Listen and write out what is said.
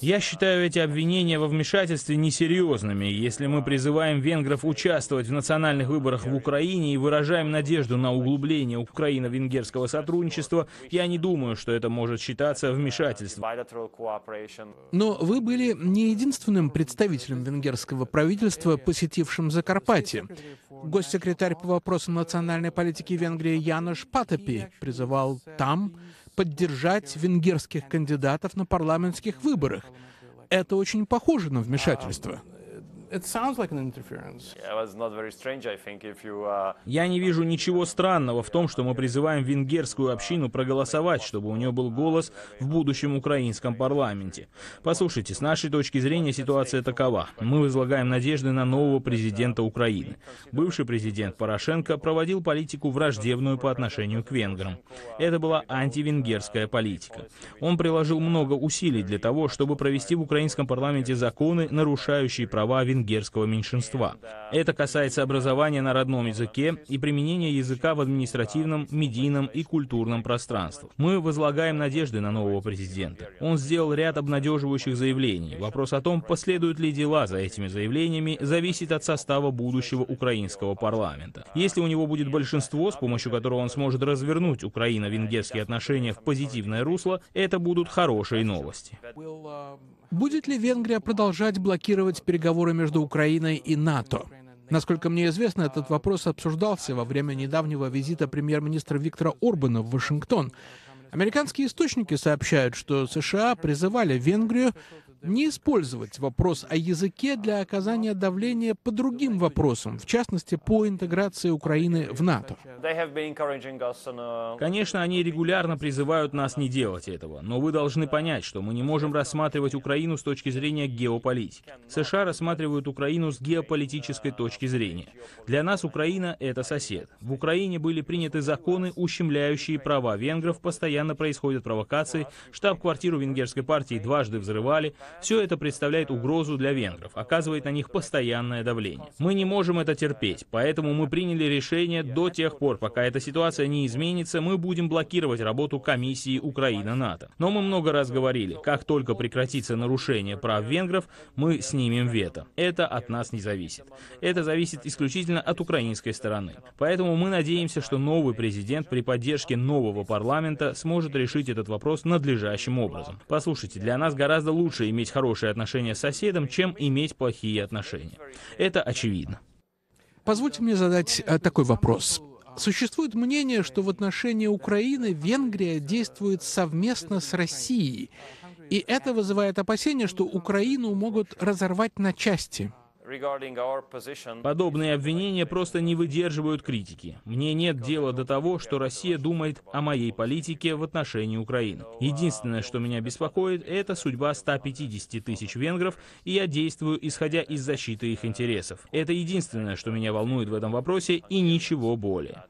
Я считаю эти обвинения во вмешательстве несерьезными. Если мы призываем венгров участвовать в национальных выборах в Украине и выражаем надежду на углубление украино-венгерского сотрудничества, я не думаю, что это может считаться вмешательством. Но вы были не единственным представителем венгерского правительства, посетившим Закарпатье. Госсекретарь по вопросам национальной политики Венгрии Янош Патапи призывал там поддержать венгерских кандидатов на парламентских выборах. Это очень похоже на вмешательство. Я не вижу ничего странного в том, что мы призываем венгерскую общину проголосовать, чтобы у нее был голос в будущем украинском парламенте. Послушайте, с нашей точки зрения ситуация такова. Мы возлагаем надежды на нового президента Украины. Бывший президент Порошенко проводил политику враждебную по отношению к венграм. Это была антивенгерская политика. Он приложил много усилий для того, чтобы провести в украинском парламенте законы, нарушающие права венгеров венгерского меньшинства. Это касается образования на родном языке и применения языка в административном, медийном и культурном пространствах. Мы возлагаем надежды на нового президента. Он сделал ряд обнадеживающих заявлений. Вопрос о том, последуют ли дела за этими заявлениями, зависит от состава будущего украинского парламента. Если у него будет большинство, с помощью которого он сможет развернуть Украино-венгерские отношения в позитивное русло, это будут хорошие новости. Будет ли Венгрия продолжать блокировать переговоры между Украиной и НАТО? Насколько мне известно, этот вопрос обсуждался во время недавнего визита премьер-министра Виктора Орбана в Вашингтон. Американские источники сообщают, что США призывали Венгрию не использовать вопрос о языке для оказания давления по другим вопросам, в частности, по интеграции Украины в НАТО. Конечно, они регулярно призывают нас не делать этого, но вы должны понять, что мы не можем рассматривать Украину с точки зрения геополитики. США рассматривают Украину с геополитической точки зрения. Для нас Украина — это сосед. В Украине были приняты законы, ущемляющие права венгров, постоянно происходят провокации, штаб-квартиру венгерской партии дважды взрывали, все это представляет угрозу для венгров, оказывает на них постоянное давление. Мы не можем это терпеть, поэтому мы приняли решение до тех пор, пока эта ситуация не изменится, мы будем блокировать работу комиссии Украина-НАТО. Но мы много раз говорили, как только прекратится нарушение прав венгров, мы снимем вето. Это от нас не зависит. Это зависит исключительно от украинской стороны. Поэтому мы надеемся, что новый президент при поддержке нового парламента сможет решить этот вопрос надлежащим образом. Послушайте, для нас гораздо лучше иметь иметь хорошие отношения с соседом, чем иметь плохие отношения. Это очевидно. Позвольте мне задать э, такой вопрос. Существует мнение, что в отношении Украины Венгрия действует совместно с Россией. И это вызывает опасения, что Украину могут разорвать на части. Подобные обвинения просто не выдерживают критики. Мне нет дела до того, что Россия думает о моей политике в отношении Украины. Единственное, что меня беспокоит, это судьба 150 тысяч венгров, и я действую, исходя из защиты их интересов. Это единственное, что меня волнует в этом вопросе, и ничего более.